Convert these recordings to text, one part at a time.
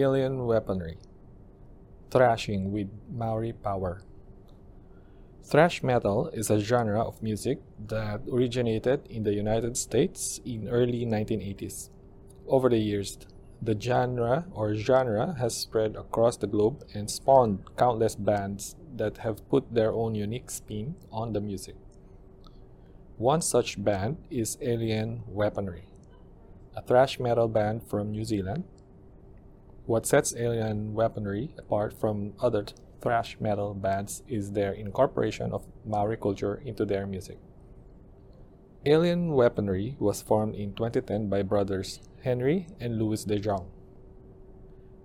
Alien Weaponry Thrashing with Maori Power. Thrash metal is a genre of music that originated in the United States in early 1980s. Over the years, the genre or genre has spread across the globe and spawned countless bands that have put their own unique spin on the music. One such band is Alien Weaponry, a thrash metal band from New Zealand what sets Alien Weaponry apart from other thrash metal bands is their incorporation of Maori culture into their music. Alien Weaponry was formed in 2010 by brothers Henry and Lewis De Jong.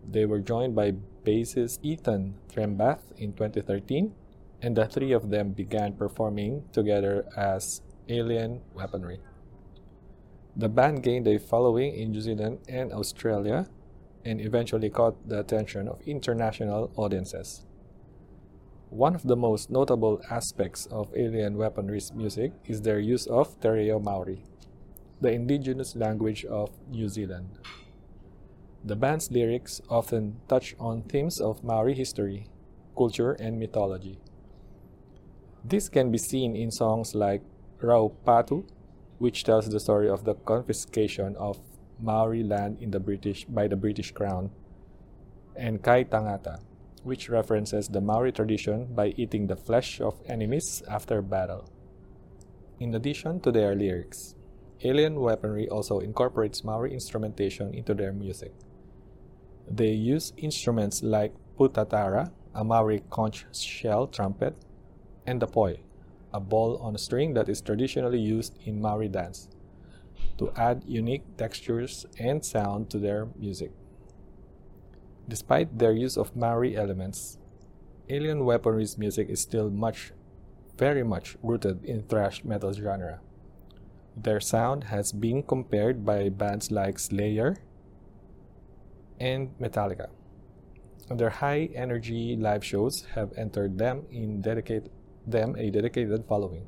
They were joined by bassist Ethan Trembath in 2013, and the three of them began performing together as Alien Weaponry. The band gained a following in New Zealand and Australia and eventually caught the attention of international audiences. One of the most notable aspects of Alien Weaponry's music is their use of Te Reo Maori, the indigenous language of New Zealand. The band's lyrics often touch on themes of Maori history, culture, and mythology. This can be seen in songs like Raupatu, which tells the story of the confiscation of Maori land in the British by the British Crown, and Kai Tangata, which references the Maori tradition by eating the flesh of enemies after battle. In addition to their lyrics, Alien Weaponry also incorporates Maori instrumentation into their music. They use instruments like putatara, a Maori conch shell trumpet, and the poi, a ball on a string that is traditionally used in Maori dance to add unique textures and sound to their music. Despite their use of Maori elements, Alien Weaponry's music is still much, very much rooted in thrash metal genre. Their sound has been compared by bands like Slayer and Metallica. Their high energy live shows have entered them in dedicate them a dedicated following.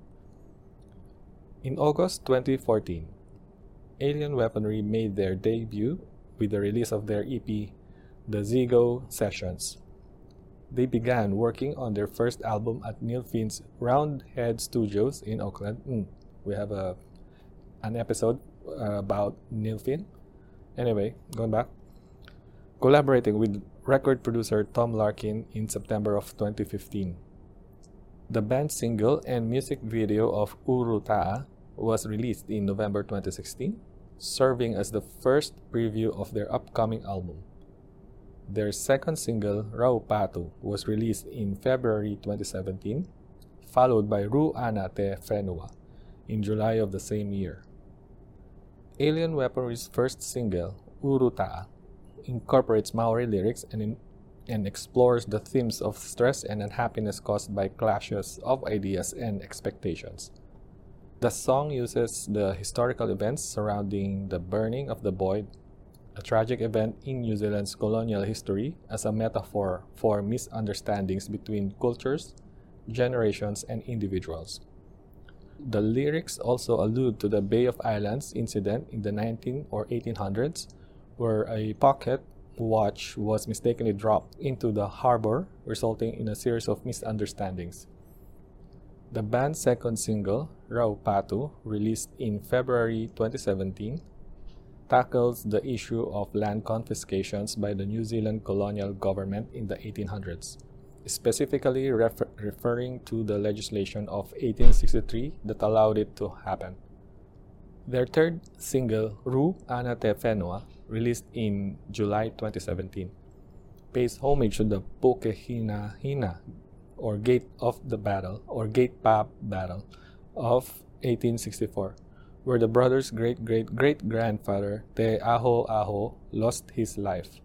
In August 2014, Alien Weaponry made their debut with the release of their EP, The Zego Sessions. They began working on their first album at Neil Finn's Roundhead Studios in Auckland. Mm, we have a an episode uh, about Neil Finn. Anyway, going back, collaborating with record producer Tom Larkin in September of 2015. The band's single and music video of Urutaa was released in November 2016, serving as the first preview of their upcoming album. Their second single, Raupatu, was released in February 2017, followed by Ru Ana Te Whenua in July of the same year. Alien Weaponry's first single, Urutaa, incorporates Maori lyrics and, in, and explores the themes of stress and unhappiness caused by clashes of ideas and expectations. The song uses the historical events surrounding the burning of the Boyd, a tragic event in New Zealand's colonial history, as a metaphor for misunderstandings between cultures, generations, and individuals. The lyrics also allude to the Bay of Islands incident in the 19 or 1800s, where a pocket watch was mistakenly dropped into the harbor, resulting in a series of misunderstandings. The band's second single, Raupatu, released in February 2017, tackles the issue of land confiscations by the New Zealand colonial government in the 1800s, specifically refer- referring to the legislation of 1863 that allowed it to happen. Their third single, Ru Ana Te released in July 2017, pays homage to the Pukehinahina or Gate of the Battle or Gate Pa Battle of 1864, where the brother's great great great grandfather Te Aho Aho lost his life.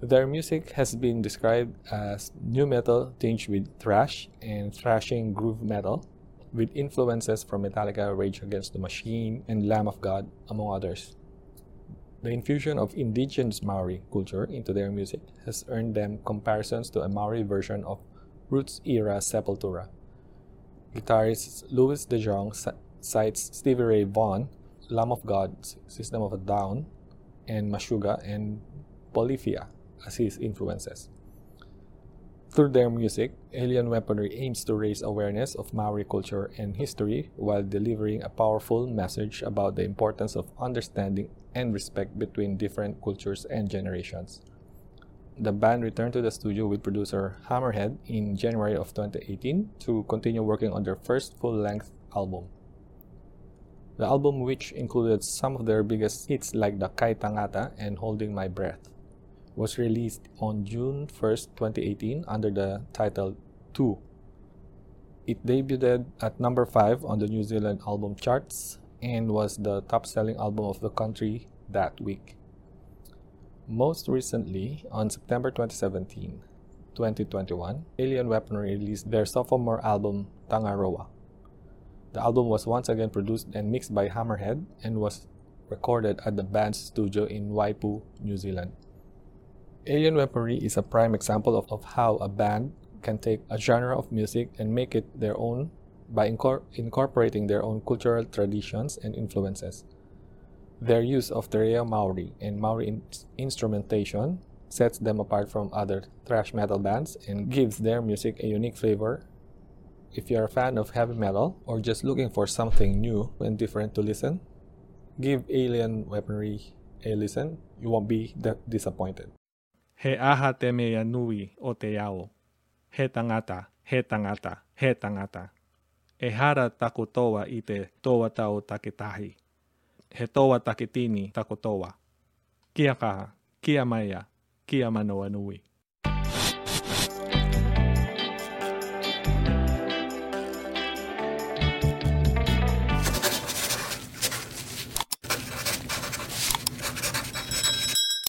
Their music has been described as nu metal tinged with thrash and thrashing groove metal, with influences from Metallica, Rage Against the Machine, and Lamb of God, among others. The infusion of indigenous Maori culture into their music has earned them comparisons to a Maori version of Roots era Sepultura. Guitarist Lewis De Jong cites Stevie Ray Vaughan, Lamb of God, System of a Down, and Meshuggah, and Polyphia as his influences. Through their music, Alien Weaponry aims to raise awareness of Maori culture and history while delivering a powerful message about the importance of understanding and respect between different cultures and generations. The band returned to the studio with producer Hammerhead in January of 2018 to continue working on their first full length album. The album, which included some of their biggest hits like the Kai Tangata and Holding My Breath, was released on June 1st, 2018 under the title Tū. It debuted at number 5 on the New Zealand album charts and was the top selling album of the country that week. Most recently, on September 2017, 2021, Alien Weaponry released their sophomore album Tangaroa. The album was once again produced and mixed by Hammerhead and was recorded at the band's studio in Waipu, New Zealand. Alien Weaponry is a prime example of, of how a band can take a genre of music and make it their own by incor- incorporating their own cultural traditions and influences. Their use of Te Reo Maori and Maori in- instrumentation sets them apart from other thrash metal bands and gives their music a unique flavor. If you're a fan of heavy metal or just looking for something new and different to listen, give Alien Weaponry a listen. You won't be disappointed. He aha te mea nui o te ao. He tangata, he tangata, he tangata. E hara tako toa i te toa tau takitahi. He toa takitini tako. Kia kaha, kia maia, kia manoa nui.